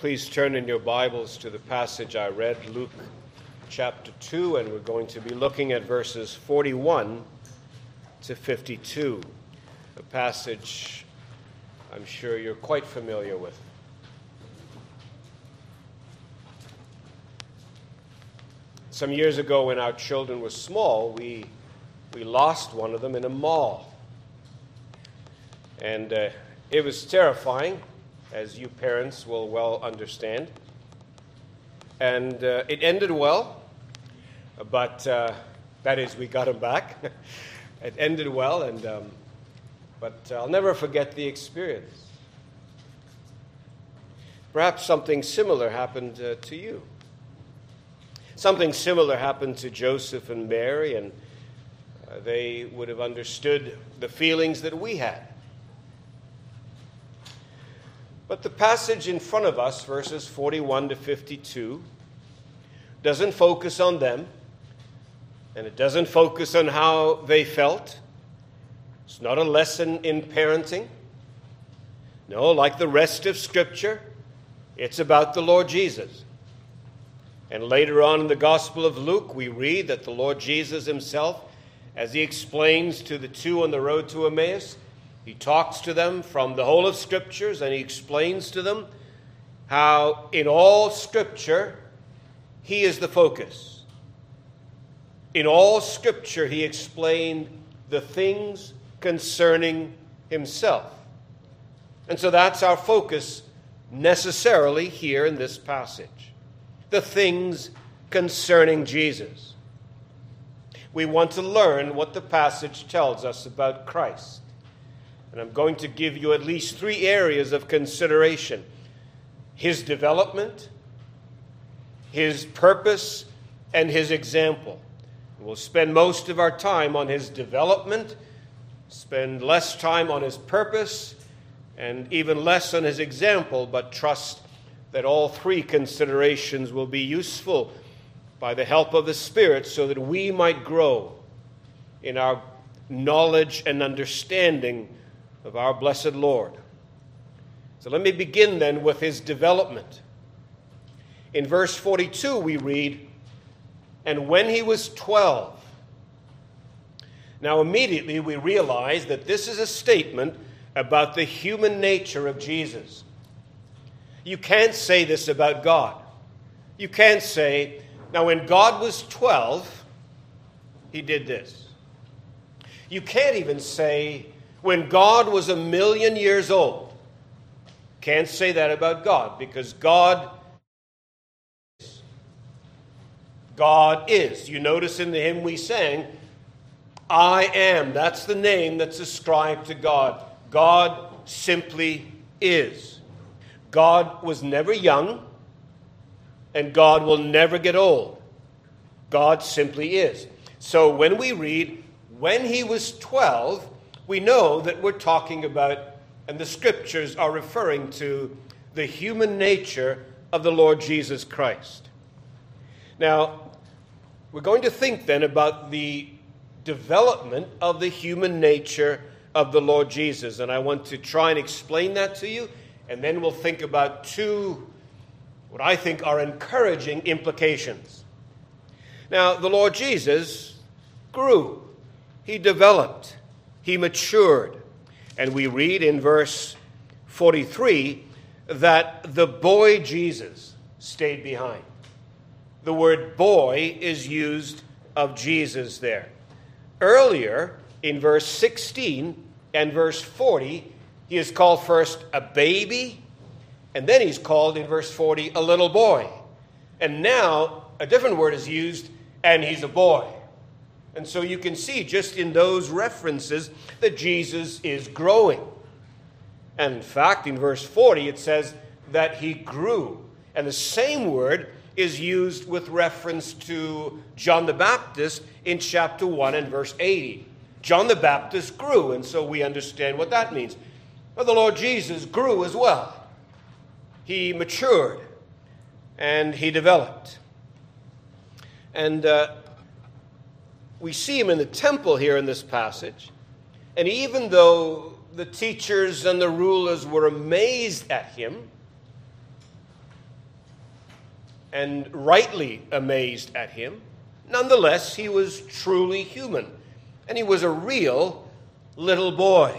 Please turn in your Bibles to the passage I read, Luke chapter 2, and we're going to be looking at verses 41 to 52, a passage I'm sure you're quite familiar with. Some years ago, when our children were small, we, we lost one of them in a mall. And uh, it was terrifying, as you parents will well understand. And uh, it ended well, but uh, that is, we got him back. it ended well, and, um, but I'll never forget the experience. Perhaps something similar happened uh, to you. Something similar happened to Joseph and Mary, and uh, they would have understood the feelings that we had. But the passage in front of us, verses 41 to 52, doesn't focus on them, and it doesn't focus on how they felt. It's not a lesson in parenting. No, like the rest of Scripture, it's about the Lord Jesus. And later on in the Gospel of Luke, we read that the Lord Jesus himself, as he explains to the two on the road to Emmaus, he talks to them from the whole of Scriptures and he explains to them how in all Scripture he is the focus. In all Scripture he explained the things concerning himself. And so that's our focus necessarily here in this passage the things concerning Jesus. We want to learn what the passage tells us about Christ. And I'm going to give you at least three areas of consideration his development, his purpose, and his example. We'll spend most of our time on his development, spend less time on his purpose, and even less on his example, but trust that all three considerations will be useful by the help of the Spirit so that we might grow in our knowledge and understanding of our blessed Lord. So let me begin then with his development. In verse 42, we read, And when he was 12, now immediately we realize that this is a statement about the human nature of Jesus. You can't say this about God. You can't say, now when God was 12, he did this. You can't even say, when God was a million years old. Can't say that about God because God God is. You notice in the hymn we sang, I am. That's the name that's ascribed to God. God simply is. God was never young, and God will never get old. God simply is. So when we read, when he was 12, we know that we're talking about, and the scriptures are referring to, the human nature of the Lord Jesus Christ. Now, we're going to think then about the development of the human nature of the Lord Jesus. And I want to try and explain that to you and then we'll think about two, what I think are encouraging implications. Now, the Lord Jesus grew, he developed, he matured. And we read in verse 43 that the boy Jesus stayed behind. The word boy is used of Jesus there. Earlier in verse 16 and verse 40, he is called first a baby, and then he's called in verse 40 a little boy. And now a different word is used, and he's a boy. And so you can see just in those references that Jesus is growing. And in fact, in verse 40, it says that he grew. And the same word is used with reference to John the Baptist in chapter 1 and verse 80. John the Baptist grew, and so we understand what that means. But the Lord Jesus grew as well. He matured and he developed. And uh, we see him in the temple here in this passage. And even though the teachers and the rulers were amazed at him, and rightly amazed at him. Nonetheless, he was truly human, and he was a real little boy.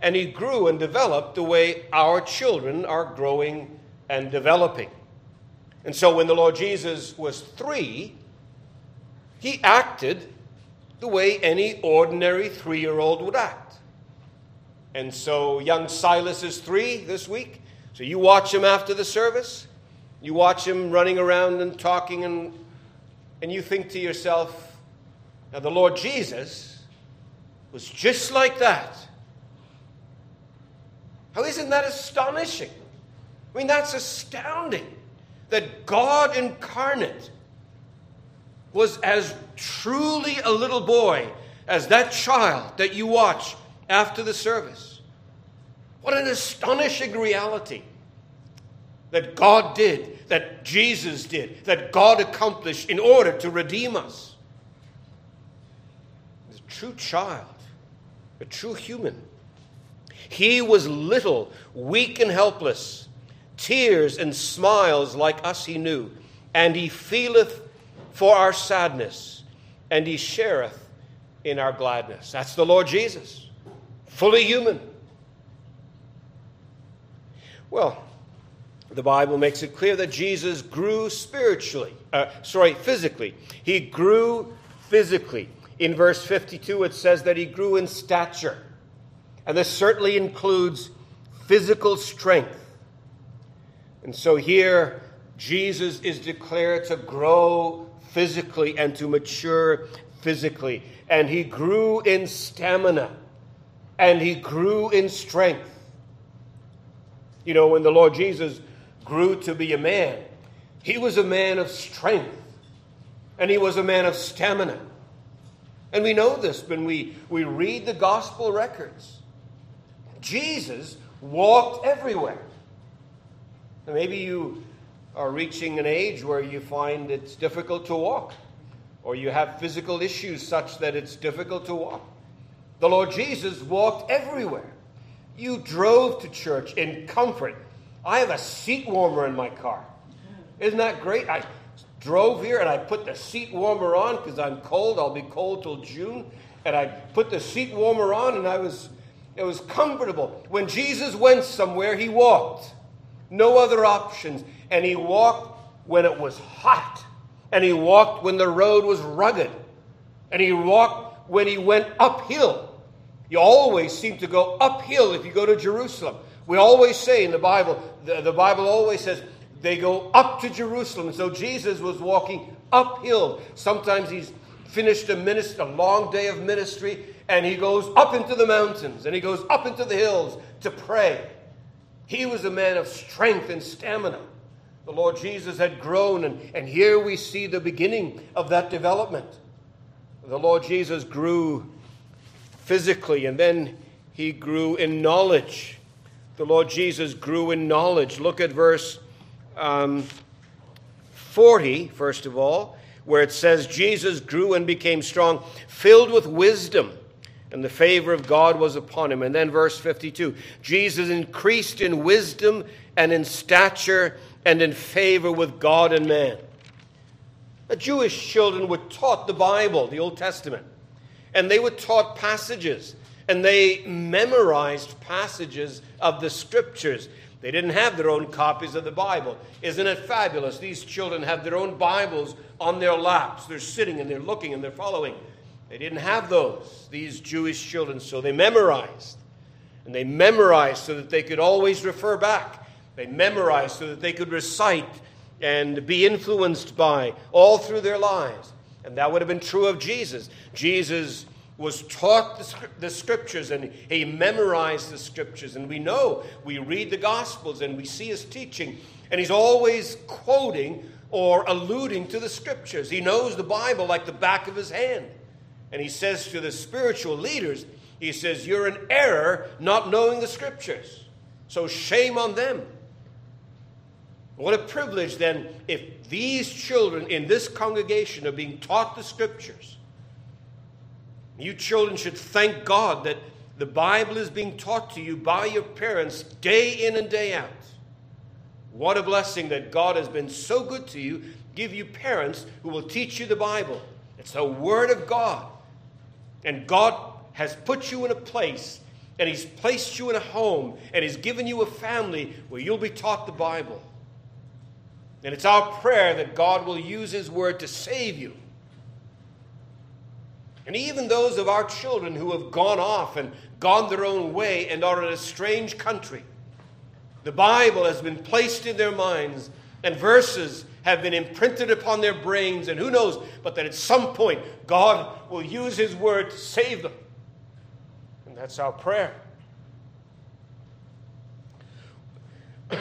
And he grew and developed the way our children are growing and developing. And so when the Lord Jesus was three, he acted the way any ordinary three year old would act. And so young Silas is three this week. So you watch him after the service, you watch him running around and talking, and, and you think to yourself, now the Lord Jesus was just like that. How isn't that astonishing? I mean, that's astounding that God incarnate was as truly a little boy as that child that you watch after the service. What an astonishing reality that God did, that Jesus did, that God accomplished in order to redeem us. A true child, a true human. He was little, weak, and helpless. Tears and smiles like us he knew, and he feeleth for our sadness, and he shareth in our gladness. That's the Lord Jesus, fully human. Well, the Bible makes it clear that Jesus grew spiritually, uh, sorry, physically. He grew physically. In verse 52, it says that he grew in stature. And this certainly includes physical strength. And so here, Jesus is declared to grow physically and to mature physically. And he grew in stamina and he grew in strength. You know, when the Lord Jesus grew to be a man, he was a man of strength and he was a man of stamina. And we know this when we, we read the gospel records. Jesus walked everywhere. Maybe you are reaching an age where you find it's difficult to walk, or you have physical issues such that it's difficult to walk. The Lord Jesus walked everywhere. You drove to church in comfort. I have a seat warmer in my car. Isn't that great? I drove here and I put the seat warmer on because I'm cold. I'll be cold till June. And I put the seat warmer on and I was it was comfortable. When Jesus went somewhere, he walked. No other options. And he walked when it was hot. And he walked when the road was rugged. And he walked when he went uphill. You always seem to go uphill if you go to Jerusalem. We always say in the Bible, the, the Bible always says they go up to Jerusalem. So Jesus was walking uphill. Sometimes he's finished a, minister, a long day of ministry and he goes up into the mountains and he goes up into the hills to pray. He was a man of strength and stamina. The Lord Jesus had grown, and, and here we see the beginning of that development. The Lord Jesus grew physically, and then he grew in knowledge. The Lord Jesus grew in knowledge. Look at verse um, 40, first of all, where it says, Jesus grew and became strong, filled with wisdom and the favor of God was upon him. And then verse 52 Jesus increased in wisdom and in stature and in favor with God and man. The Jewish children were taught the Bible, the Old Testament, and they were taught passages, and they memorized passages of the scriptures. They didn't have their own copies of the Bible. Isn't it fabulous? These children have their own Bibles on their laps. They're sitting and they're looking and they're following. They didn't have those, these Jewish children, so they memorized. And they memorized so that they could always refer back. They memorized so that they could recite and be influenced by all through their lives. And that would have been true of Jesus. Jesus was taught the, scriptures and he memorized the scriptures. And we know, we read the gospels and we see his teaching, and he's always quoting or alluding to the scriptures. He knows the Bible like the back of his hand. And he says to the spiritual leaders, he says, You're in error not knowing the scriptures. So shame on them. What a privilege then if these children in this congregation are being taught the scriptures. You children should thank God that the Bible is being taught to you by your parents day in and day out. What a blessing that God has been so good to you, give you parents who will teach you the Bible. It's the Word of God. And God has put you in a place, and He's placed you in a home, and He's given you a family where you'll be taught the Bible. And it's our prayer that God will use His Word to save you. And even those of our children who have gone off and gone their own way and are in a strange country, the Bible has been placed in their minds, and verses have been imprinted upon their brains, and who knows, but that at some point God will use His word to save them. And that's our prayer.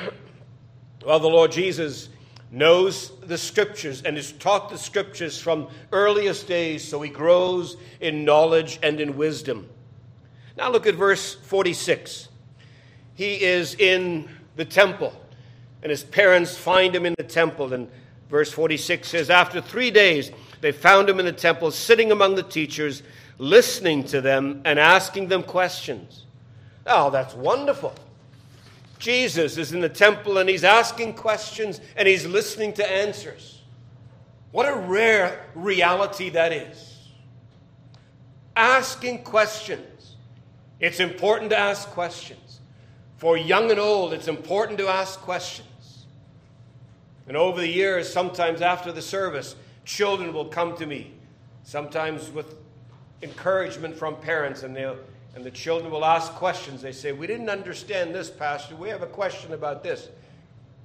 well, the Lord Jesus knows the scriptures and is taught the scriptures from earliest days, so he grows in knowledge and in wisdom. Now look at verse 46 he is in the temple. And his parents find him in the temple. And verse 46 says, After three days, they found him in the temple, sitting among the teachers, listening to them and asking them questions. Oh, that's wonderful. Jesus is in the temple and he's asking questions and he's listening to answers. What a rare reality that is. Asking questions. It's important to ask questions. For young and old, it's important to ask questions. And over the years, sometimes after the service, children will come to me, sometimes with encouragement from parents, and they'll and the children will ask questions. They say, We didn't understand this, Pastor. We have a question about this.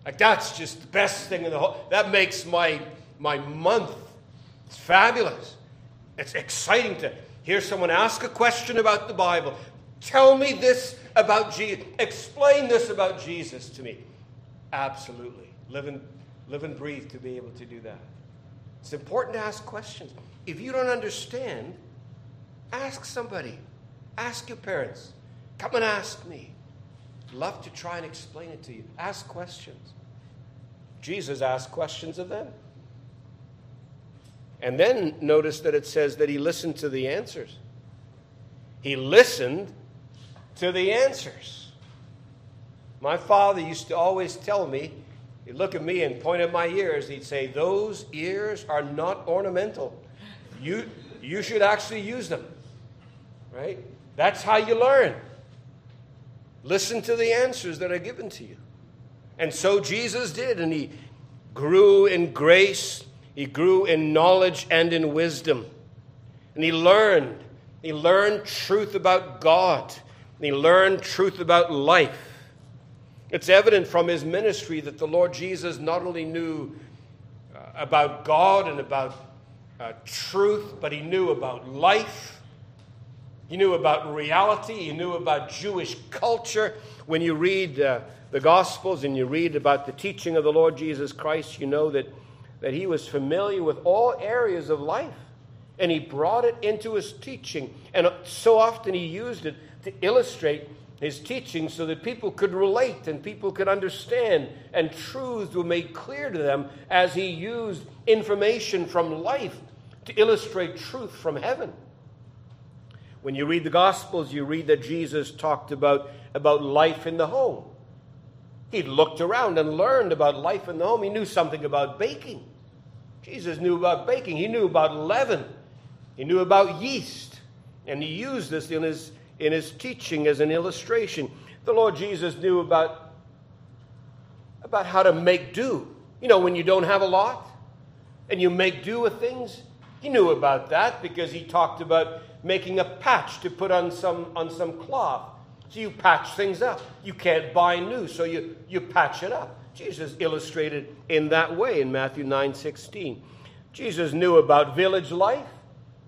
Like, that's just the best thing in the whole. That makes my, my month. It's fabulous. It's exciting to hear someone ask a question about the Bible. Tell me this about Jesus. Explain this about Jesus to me. Absolutely. Live and, live and breathe to be able to do that. It's important to ask questions. If you don't understand, ask somebody. Ask your parents. Come and ask me. Love to try and explain it to you. Ask questions. Jesus asked questions of them. And then notice that it says that he listened to the answers. He listened to the answers. My father used to always tell me, he'd look at me and point at my ears, he'd say, Those ears are not ornamental. You, you should actually use them. Right? That's how you learn. Listen to the answers that are given to you. And so Jesus did, and he grew in grace, he grew in knowledge and in wisdom. And he learned. He learned truth about God. He learned truth about life. It's evident from his ministry that the Lord Jesus not only knew uh, about God and about uh, truth, but he knew about life. He knew about reality. He knew about Jewish culture. When you read uh, the Gospels and you read about the teaching of the Lord Jesus Christ, you know that, that he was familiar with all areas of life. And he brought it into his teaching. And so often he used it to illustrate his teaching so that people could relate and people could understand, and truths were made clear to them as he used information from life to illustrate truth from heaven. When you read the Gospels, you read that Jesus talked about, about life in the home. He looked around and learned about life in the home. He knew something about baking. Jesus knew about baking. He knew about leaven. He knew about yeast. And he used this in his in his teaching as an illustration. The Lord Jesus knew about, about how to make do. You know, when you don't have a lot and you make do with things, he knew about that because he talked about making a patch to put on some, on some cloth. So you patch things up. You can't buy new, so you, you patch it up. Jesus illustrated in that way in Matthew 9 16. Jesus knew about village life.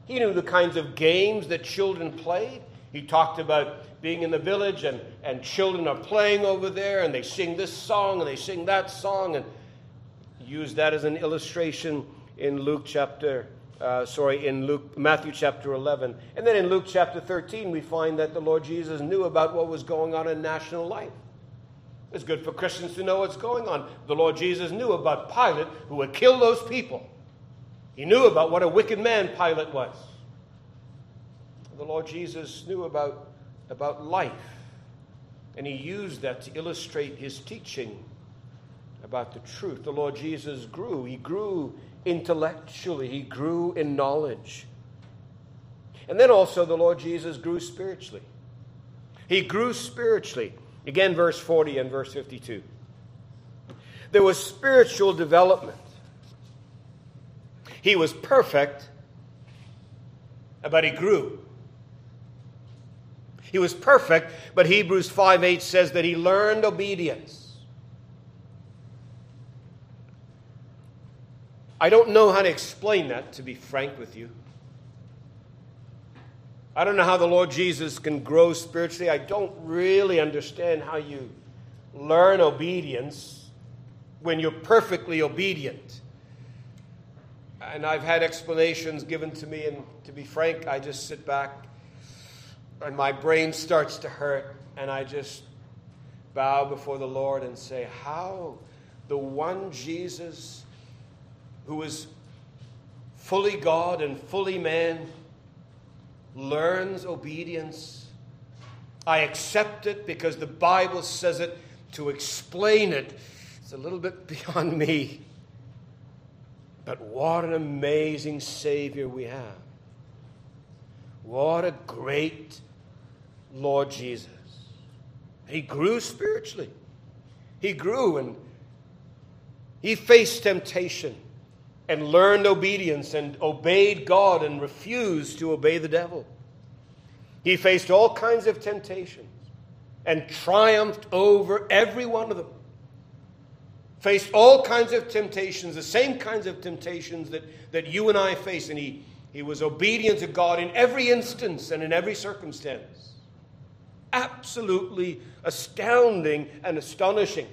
He knew the kinds of games that children played. He talked about being in the village and, and children are playing over there and they sing this song and they sing that song and use that as an illustration in Luke chapter, uh, sorry, in Luke, Matthew chapter 11. And then in Luke chapter 13, we find that the Lord Jesus knew about what was going on in national life. It's good for Christians to know what's going on. The Lord Jesus knew about Pilate, who had killed those people. He knew about what a wicked man Pilate was the Lord Jesus knew about, about life. And he used that to illustrate his teaching. about the truth. The Lord Jesus grew. He grew intellectually, he grew in knowledge. And then also, the Lord Jesus grew spiritually. He grew spiritually. Again, verse 40 and verse 52. There was spiritual development. He was perfect, but he grew. He was perfect, but Hebrews 5 8 says that he learned obedience. I don't know how to explain that, to be frank with you. I don't know how the Lord Jesus can grow spiritually. I don't really understand how you learn obedience when you're perfectly obedient. And I've had explanations given to me, and to be frank, I just sit back and my brain starts to hurt, and I just bow before the Lord and say, How the one Jesus who is fully God and fully man learns obedience. I accept it because the Bible says it. To explain it, it's a little bit beyond me. But what an amazing Savior we have. What a great Lord Jesus. He grew spiritually. He grew and he faced temptation and learned obedience and obeyed God and refused to obey the devil. He faced all kinds of temptations and triumphed over every one of them. Faced all kinds of temptations, the same kinds of temptations that, that you and I face, and he, he was obedient to God in every instance and in every circumstance. Absolutely astounding and astonishing.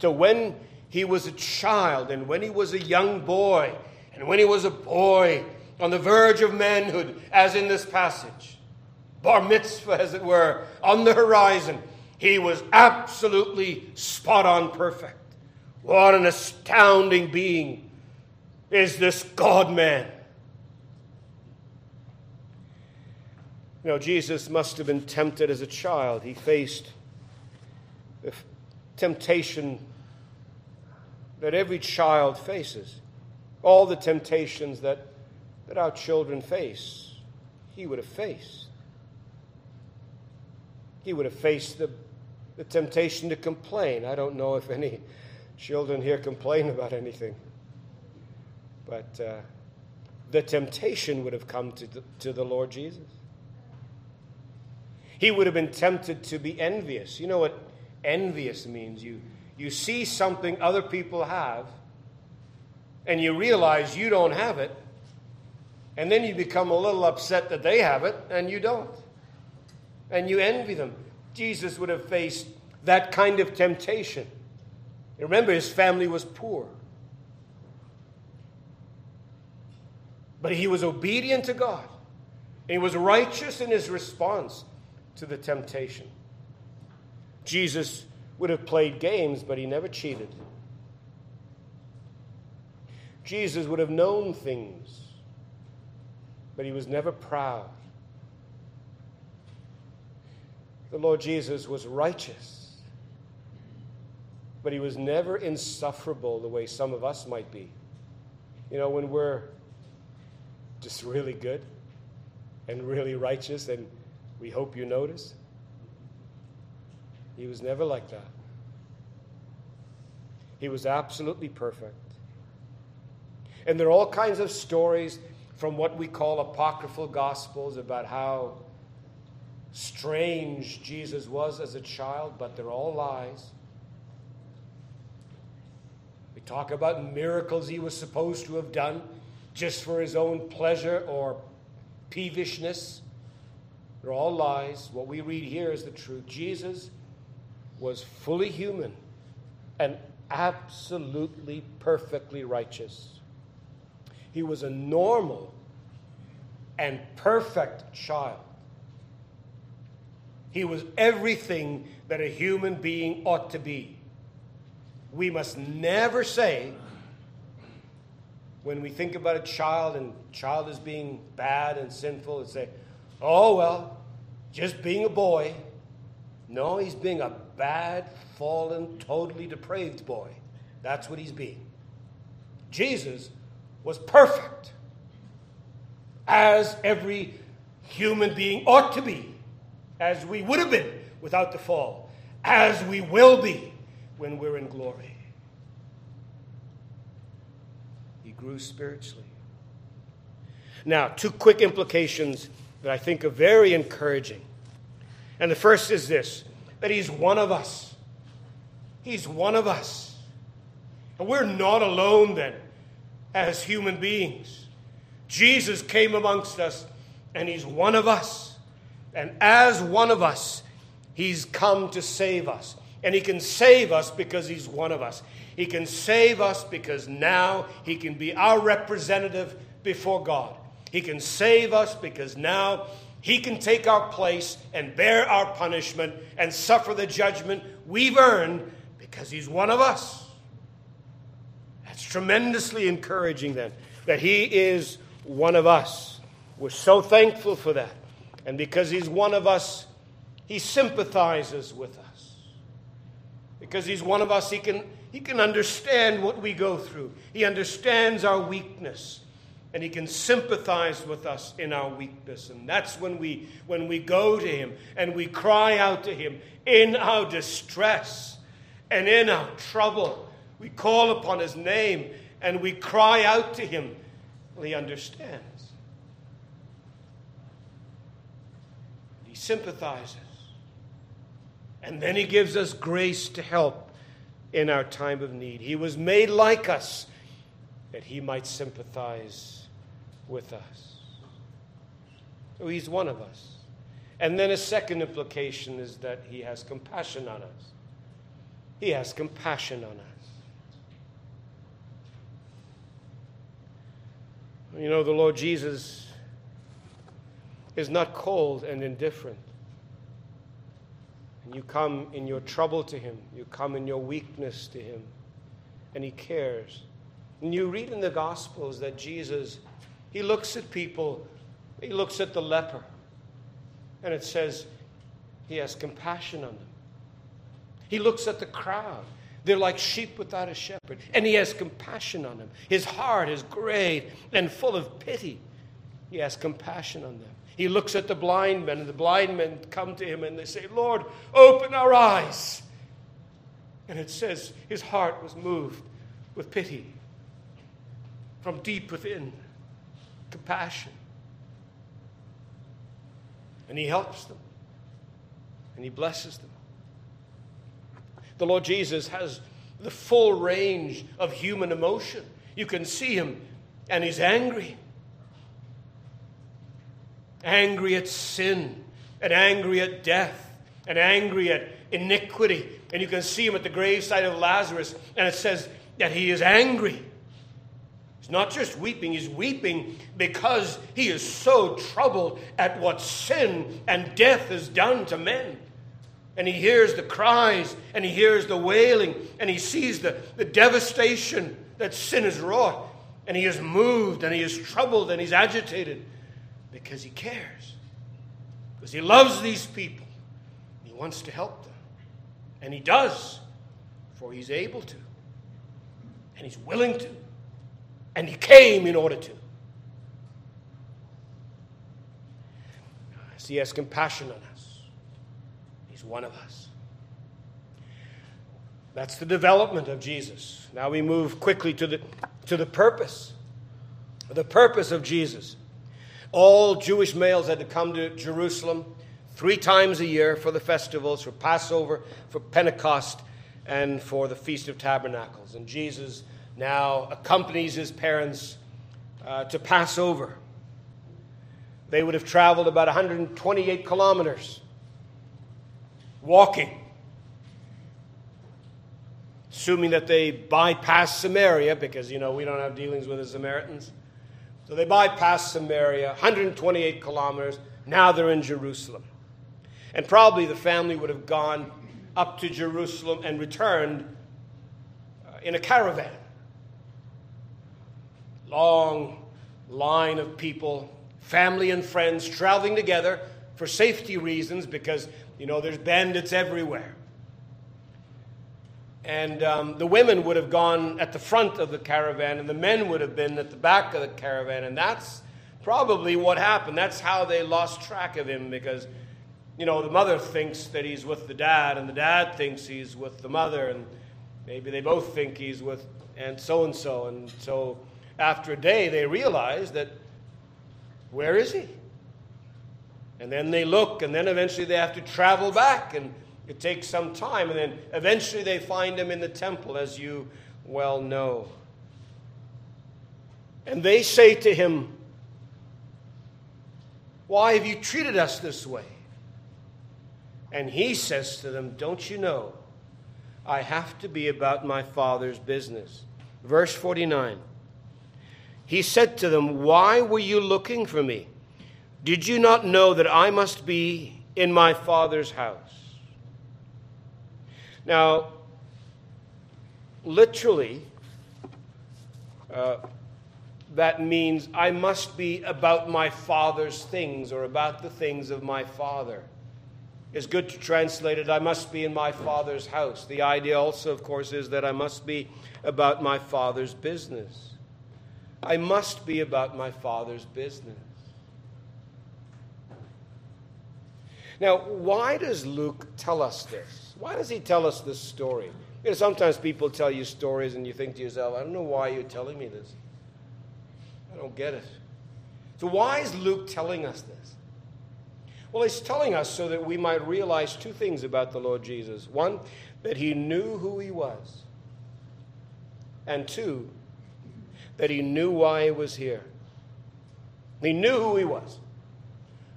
To when he was a child, and when he was a young boy, and when he was a boy on the verge of manhood, as in this passage, bar mitzvah, as it were, on the horizon, he was absolutely spot on perfect. What an astounding being is this God man. You know, Jesus must have been tempted as a child. He faced temptation that every child faces, all the temptations that, that our children face, he would have faced. He would have faced the, the temptation to complain. I don't know if any children here complain about anything, but uh, the temptation would have come to the, to the Lord Jesus. He would have been tempted to be envious. You know what envious means? You you see something other people have, and you realize you don't have it, and then you become a little upset that they have it and you don't. And you envy them. Jesus would have faced that kind of temptation. Remember, his family was poor. But he was obedient to God. And he was righteous in his response to the temptation. Jesus would have played games, but he never cheated. Jesus would have known things, but he was never proud. The Lord Jesus was righteous, but he was never insufferable the way some of us might be. You know, when we're just really good and really righteous, and we hope you notice. He was never like that. He was absolutely perfect. And there are all kinds of stories from what we call apocryphal gospels about how strange Jesus was as a child, but they're all lies. We talk about miracles he was supposed to have done just for his own pleasure or peevishness. They're all lies. What we read here is the truth. Jesus was fully human and absolutely perfectly righteous. He was a normal and perfect child. He was everything that a human being ought to be. We must never say, when we think about a child and child is being bad and sinful, and say, oh, well, just being a boy. No, he's being a bad, fallen, totally depraved boy. That's what he's being. Jesus was perfect, as every human being ought to be, as we would have been without the fall, as we will be when we're in glory. He grew spiritually. Now, two quick implications that I think are very encouraging. And the first is this that he's one of us. He's one of us. And we're not alone then as human beings. Jesus came amongst us, and he's one of us. And as one of us, he's come to save us. And he can save us because he's one of us. He can save us because now he can be our representative before God. He can save us because now He can take our place and bear our punishment and suffer the judgment we've earned because He's one of us. That's tremendously encouraging, then, that He is one of us. We're so thankful for that. And because He's one of us, He sympathizes with us. Because He's one of us, He can, he can understand what we go through, He understands our weakness and he can sympathize with us in our weakness. And that's when we when we go to him and we cry out to him in our distress and in our trouble. We call upon his name and we cry out to him. Well, he understands. He sympathizes. And then he gives us grace to help in our time of need. He was made like us that he might sympathize with us. So he's one of us. And then a second implication is that he has compassion on us. He has compassion on us. You know, the Lord Jesus is not cold and indifferent. And you come in your trouble to him, you come in your weakness to him, and he cares. And you read in the Gospels that Jesus he looks at people, he looks at the leper, and it says he has compassion on them. He looks at the crowd. They're like sheep without a shepherd. And he has compassion on them. His heart is great and full of pity. He has compassion on them. He looks at the blind men, and the blind men come to him and they say, Lord, open our eyes. And it says his heart was moved with pity from deep within compassion. And He helps them, and He blesses them. The Lord Jesus has the full range of human emotion. You can see Him, and He's angry. Angry at sin, and angry at death, and angry at iniquity. And you can see him at the graveside of Lazarus, and it says that he is angry. Not just weeping, he's weeping because he is so troubled at what sin and death has done to men. And he hears the cries and he hears the wailing and he sees the, the devastation that sin has wrought. And he is moved and he is troubled and he's agitated because he cares. Because he loves these people. He wants to help them. And he does, for he's able to. And he's willing to. And he came in order to. So he has compassion on us. He's one of us. That's the development of Jesus. Now we move quickly to the, to the purpose. The purpose of Jesus. All Jewish males had to come to Jerusalem three times a year for the festivals, for Passover, for Pentecost, and for the Feast of Tabernacles. And Jesus now accompanies his parents uh, to Passover. They would have traveled about 128 kilometers walking, assuming that they bypassed Samaria, because, you know, we don't have dealings with the Samaritans. So they bypassed Samaria, 128 kilometers. Now they're in Jerusalem. And probably the family would have gone up to Jerusalem and returned uh, in a caravan long line of people, family and friends, traveling together for safety reasons because, you know, there's bandits everywhere. And um, the women would have gone at the front of the caravan, and the men would have been at the back of the caravan. And that's probably what happened. That's how they lost track of him because, you know, the mother thinks that he's with the dad, and the dad thinks he's with the mother, and maybe they both think he's with and so and so. And so after a day, they realize that where is he? And then they look, and then eventually they have to travel back and it takes some time, and then eventually they find him in the temple, as you well know. And they say to him, Why have you treated us this way? And he says to them, Don't you know? I have to be about my Father's business. Verse 49. He said to them, Why were you looking for me? Did you not know that I must be in my Father's house? Now, literally, uh, that means I must be about my Father's things or about the things of my Father. It's good to translate it, I must be in my Father's house. The idea also, of course, is that I must be about my Father's business. I must be about my Father's business. Now, why does Luke tell us this? Why does he tell us this story? You know, sometimes people tell you stories and you think to yourself, I don't know why you're telling me this. I don't get it. So, why is Luke telling us this? Well, he's telling us so that we might realize two things about the Lord Jesus. One, that he knew who he was. And two, that he knew why he was here. He knew who he was.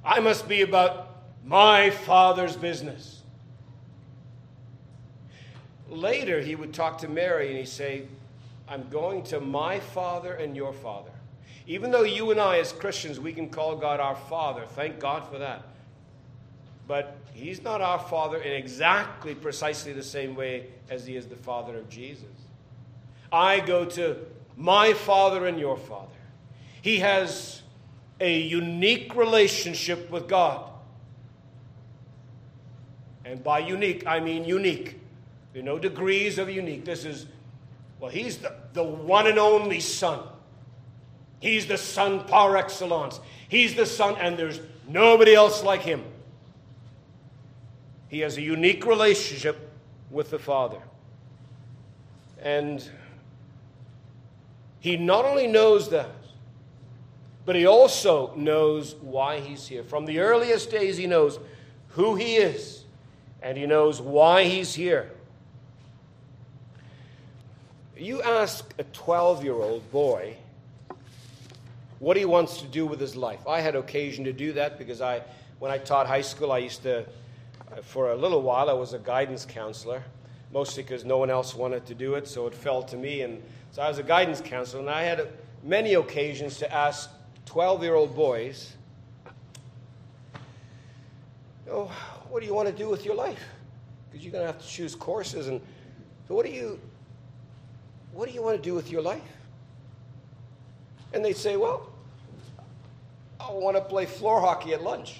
I must be about my Father's business. Later, he would talk to Mary and he'd say, I'm going to my father and your father. Even though you and I, as Christians, we can call God our father, thank God for that. But he's not our father in exactly precisely the same way as he is the father of Jesus. I go to my father and your father. He has a unique relationship with God. And by unique, I mean unique. There are no degrees of unique. This is, well, he's the, the one and only Son. He's the Son par excellence. He's the Son, and there's nobody else like him. He has a unique relationship with the Father. And he not only knows that, but he also knows why he's here. From the earliest days, he knows who he is, and he knows why he's here. You ask a 12 year old boy what he wants to do with his life. I had occasion to do that because I, when I taught high school, I used to, for a little while, I was a guidance counselor, mostly because no one else wanted to do it, so it fell to me. And so I was a guidance counselor, and I had many occasions to ask 12 year old boys, oh, what do you want to do with your life? Because you're going to have to choose courses. And so, what do you what do you want to do with your life? And they'd say, Well, I want to play floor hockey at lunch.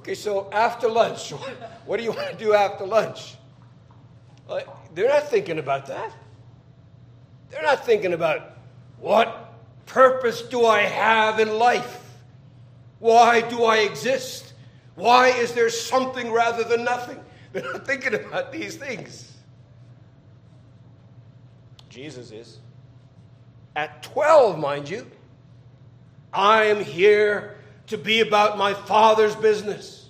Okay, so after lunch, what do you want to do after lunch? Uh, they're not thinking about that. They're not thinking about what purpose do I have in life? Why do I exist? Why is there something rather than nothing? They're not thinking about these things. Jesus is. At 12, mind you, I am here to be about my Father's business.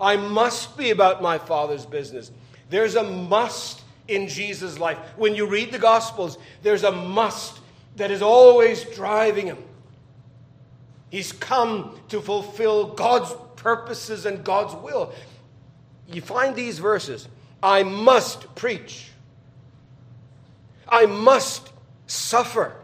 I must be about my Father's business. There's a must in Jesus' life. When you read the Gospels, there's a must that is always driving him. He's come to fulfill God's purposes and God's will. You find these verses I must preach. I must suffer.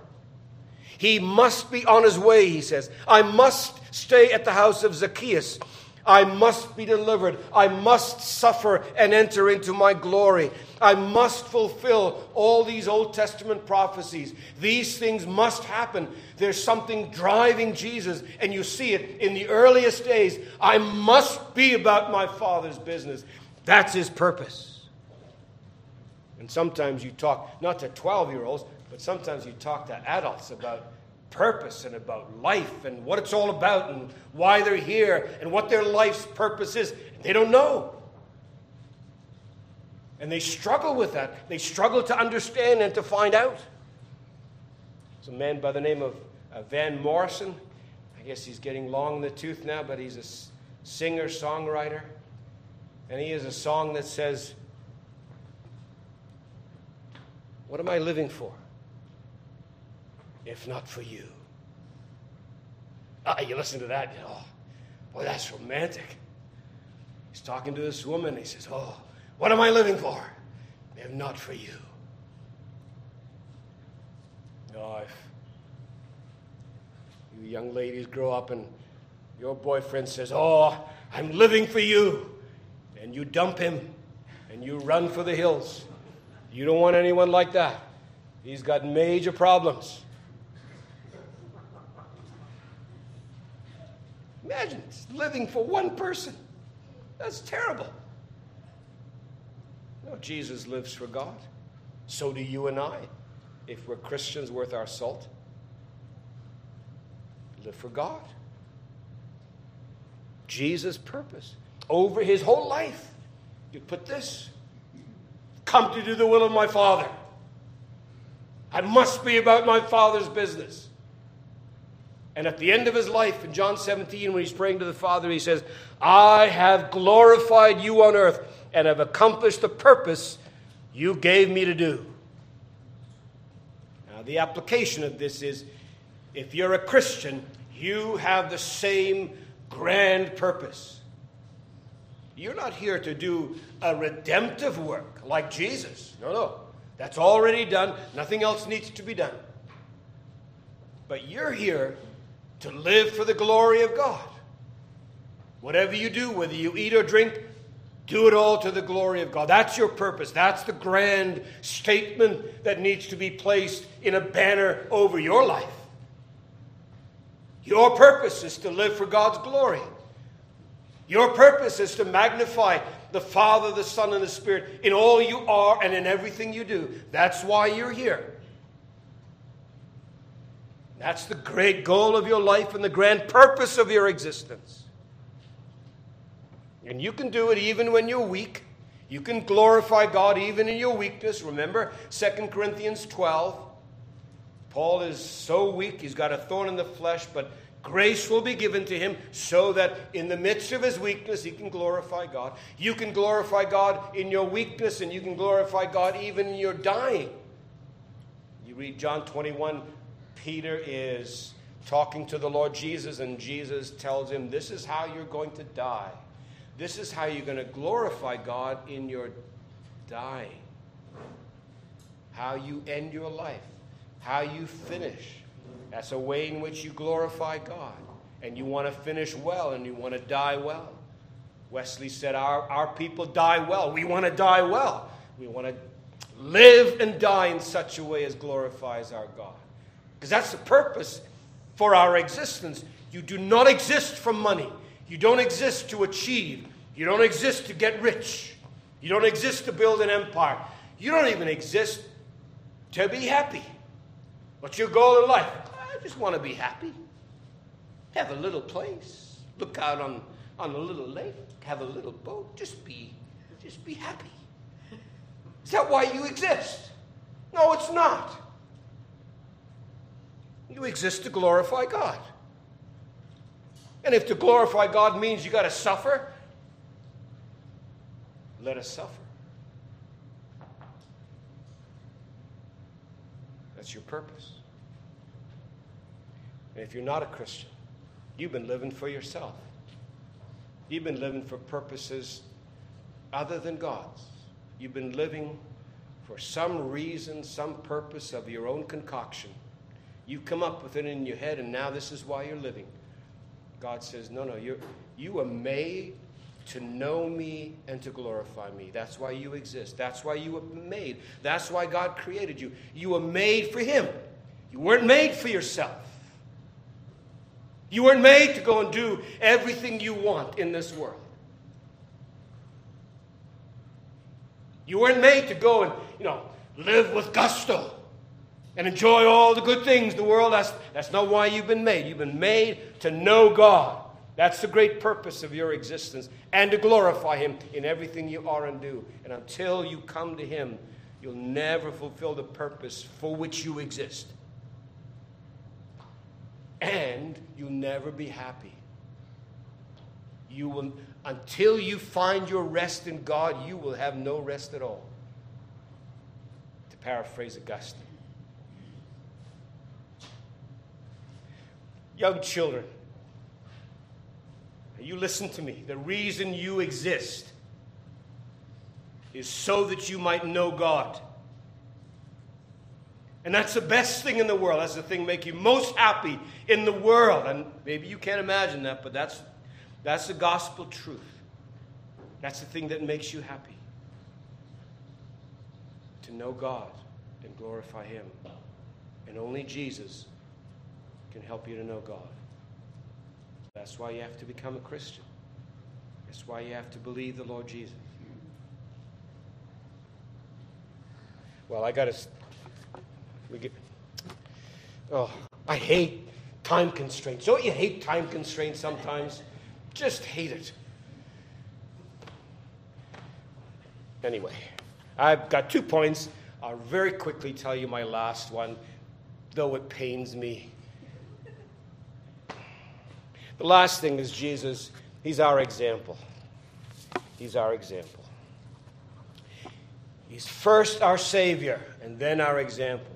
He must be on his way, he says. I must stay at the house of Zacchaeus. I must be delivered. I must suffer and enter into my glory. I must fulfill all these Old Testament prophecies. These things must happen. There's something driving Jesus, and you see it in the earliest days. I must be about my Father's business. That's his purpose. And sometimes you talk, not to 12 year olds, but sometimes you talk to adults about purpose and about life and what it's all about and why they're here and what their life's purpose is. They don't know. And they struggle with that. They struggle to understand and to find out. There's a man by the name of uh, Van Morrison. I guess he's getting long in the tooth now, but he's a singer songwriter. And he has a song that says, What am I living for? If not for you. Ah, you listen to that, you know, boy, that's romantic. He's talking to this woman. He says, Oh, what am I living for if not for you? Oh, you young ladies grow up and your boyfriend says, Oh, I'm living for you, and you dump him and you run for the hills. You don't want anyone like that. He's got major problems. Imagine living for one person. That's terrible. No, Jesus lives for God. So do you and I, if we're Christians worth our salt. Live for God. Jesus' purpose over his whole life. You put this come to do the will of my Father. I must be about my Father's business. And at the end of his life, in John 17, when he's praying to the Father, he says, I have glorified you on earth and have accomplished the purpose you gave me to do. Now, the application of this is if you're a Christian, you have the same grand purpose. You're not here to do a redemptive work like Jesus. No, no. That's already done. Nothing else needs to be done. But you're here to live for the glory of God. Whatever you do, whether you eat or drink, do it all to the glory of God. That's your purpose. That's the grand statement that needs to be placed in a banner over your life. Your purpose is to live for God's glory. Your purpose is to magnify the Father, the Son, and the Spirit in all you are and in everything you do. That's why you're here. That's the great goal of your life and the grand purpose of your existence. And you can do it even when you're weak. You can glorify God even in your weakness. Remember 2 Corinthians 12. Paul is so weak, he's got a thorn in the flesh, but grace will be given to him so that in the midst of his weakness, he can glorify God. You can glorify God in your weakness, and you can glorify God even in your dying. You read John 21 Peter is talking to the Lord Jesus, and Jesus tells him, This is how you're going to die. This is how you're going to glorify God in your dying. How you end your life, how you finish. That's a way in which you glorify God. And you want to finish well and you want to die well. Wesley said, Our, our people die well. We want to die well. We want to live and die in such a way as glorifies our God. Because that's the purpose for our existence. You do not exist for money. You don't exist to achieve. You don't exist to get rich. You don't exist to build an empire. You don't even exist to be happy. What's your goal in life? I just want to be happy. Have a little place. Look out on, on a little lake. Have a little boat. Just be, just be happy. Is that why you exist? No, it's not. You exist to glorify God. And if to glorify God means you got to suffer, let us suffer. That's your purpose. And if you're not a Christian, you've been living for yourself. You've been living for purposes other than God's. You've been living for some reason, some purpose of your own concoction. You come up with it in your head, and now this is why you're living. God says, No, no, You're you were made to know me and to glorify me. That's why you exist. That's why you were made. That's why God created you. You were made for Him. You weren't made for yourself. You weren't made to go and do everything you want in this world. You weren't made to go and, you know, live with gusto and enjoy all the good things the world has. That's not why you've been made. You've been made to know God. That's the great purpose of your existence and to glorify Him in everything you are and do. And until you come to Him, you'll never fulfill the purpose for which you exist. And you'll never be happy. You will, until you find your rest in God, you will have no rest at all. To paraphrase Augustine. Young children, you listen to me. The reason you exist is so that you might know God. And that's the best thing in the world. That's the thing make you most happy in the world. And maybe you can't imagine that, but that's, that's the gospel truth. That's the thing that makes you happy. To know God and glorify Him. And only Jesus can help you to know God. That's why you have to become a Christian. That's why you have to believe the Lord Jesus. Well, I got to. We get. Oh, I hate time constraints. Don't you hate time constraints sometimes? Just hate it. Anyway, I've got two points. I'll very quickly tell you my last one, though it pains me. The last thing is Jesus, He's our example. He's our example. He's first our Savior and then our example.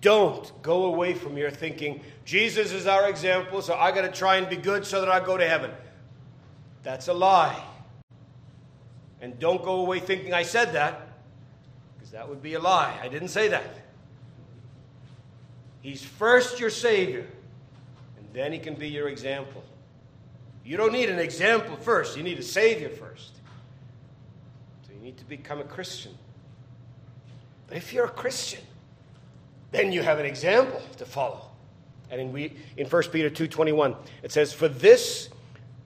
Don't go away from your thinking, Jesus is our example, so I got to try and be good so that I go to heaven. That's a lie. And don't go away thinking I said that, because that would be a lie. I didn't say that. He's first your Savior, then He can be your example. You don't need an example first, you need a Savior first. So you need to become a Christian. But if you're a Christian, then you have an example to follow. And in, we, in 1 Peter 2.21, it says, For this,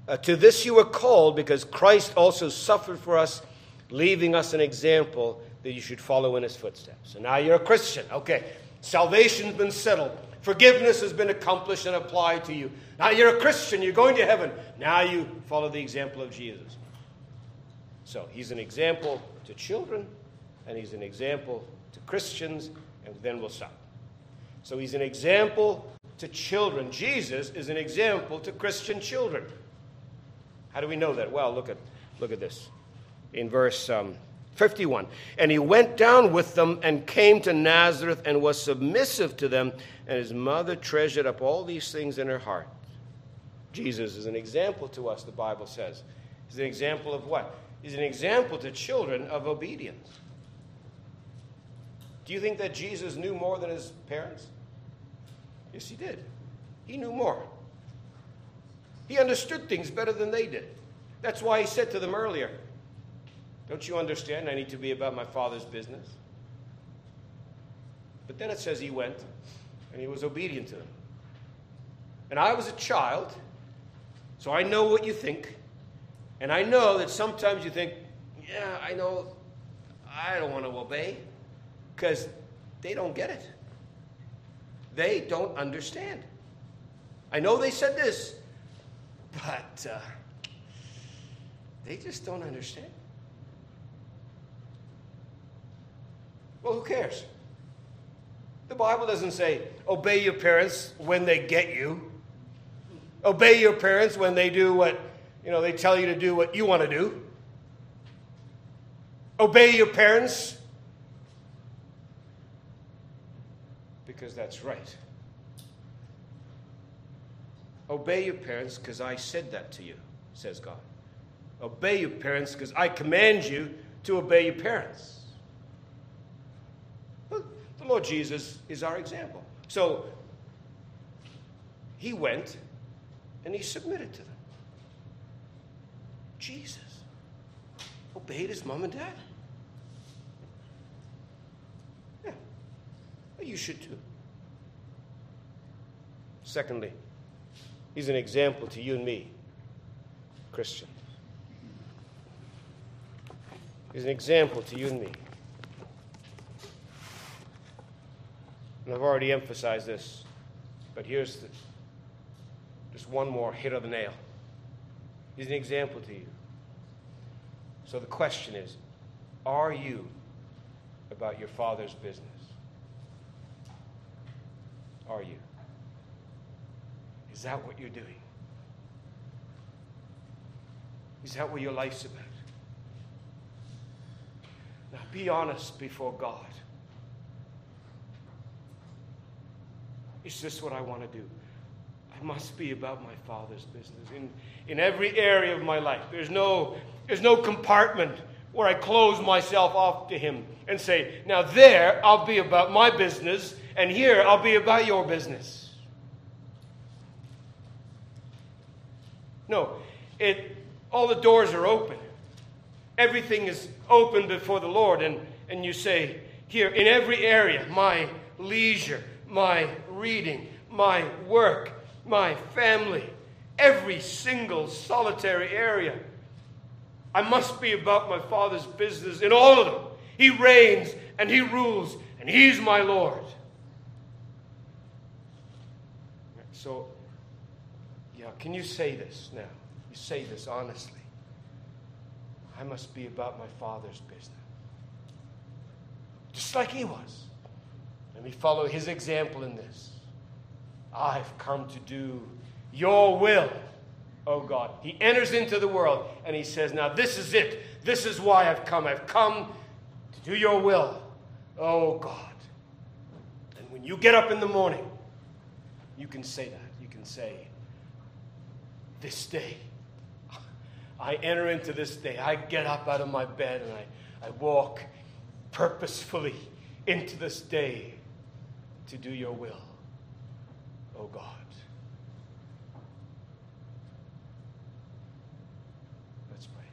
uh, to this you were called, because Christ also suffered for us, leaving us an example that you should follow in his footsteps. So now you're a Christian. Okay, salvation's been settled. Forgiveness has been accomplished and applied to you. Now you're a Christian, you're going to heaven. Now you follow the example of Jesus. So he's an example to children, and he's an example to Christians, and then we'll stop. So he's an example to children. Jesus is an example to Christian children. How do we know that? Well, look at, look at this. In verse um, 51. And he went down with them and came to Nazareth and was submissive to them, and his mother treasured up all these things in her heart. Jesus is an example to us, the Bible says. He's an example of what? He's an example to children of obedience. Do you think that Jesus knew more than his parents? Yes, he did. He knew more. He understood things better than they did. That's why he said to them earlier, Don't you understand? I need to be about my Father's business. But then it says he went and he was obedient to them. And I was a child, so I know what you think. And I know that sometimes you think, yeah, I know I don't want to obey because they don't get it. They don't understand. I know they said this, but uh, they just don't understand. Well, who cares? The Bible doesn't say, obey your parents when they get you. Obey your parents when they do what, you know, they tell you to do what you want to do. Obey your parents because that's right. Obey your parents because I said that to you, says God. Obey your parents because I command you to obey your parents. The Lord Jesus is our example. So he went and he submitted to them. Jesus obeyed his mom and dad. Yeah. You should too. Secondly, he's an example to you and me, Christian. He's an example to you and me. And I've already emphasized this, but here's the, just one more hit of the nail. He's an example to you. So the question is are you about your Father's business? Are you? Is that what you're doing? Is that what your life's about? Now be honest before God. Is this what I want to do? I must be about my Father's business in, in every area of my life. There's no, there's no compartment where I close myself off to Him and say, now there I'll be about my business, and here I'll be about your business. No, it, all the doors are open. Everything is open before the Lord, and, and you say, here, in every area, my leisure, my reading, my work, my family, every single solitary area. I must be about my Father's business in all of them. He reigns and He rules, and He's my Lord. So, yeah, can you say this now? You say this honestly. I must be about my Father's business. Just like He was. Let me follow His example in this. I've come to do your will, oh God. He enters into the world and he says, Now this is it. This is why I've come. I've come to do your will, oh God. And when you get up in the morning, you can say that. You can say, This day, I enter into this day. I get up out of my bed and I, I walk purposefully into this day to do your will oh God. Let's pray.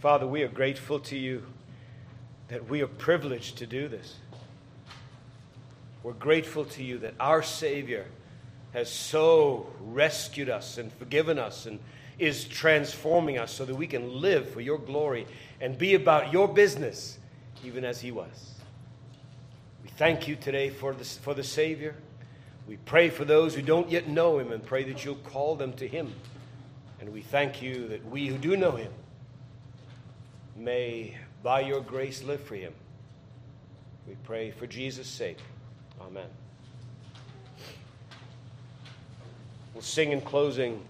Father, we are grateful to you that we are privileged to do this. We're grateful to you that our Savior has so rescued us and forgiven us and is transforming us so that we can live for your glory and be about your business, even as He was. We thank you today for the, for the Savior. We pray for those who don't yet know him and pray that you'll call them to him. And we thank you that we who do know him may, by your grace, live for him. We pray for Jesus' sake. Amen. We'll sing in closing.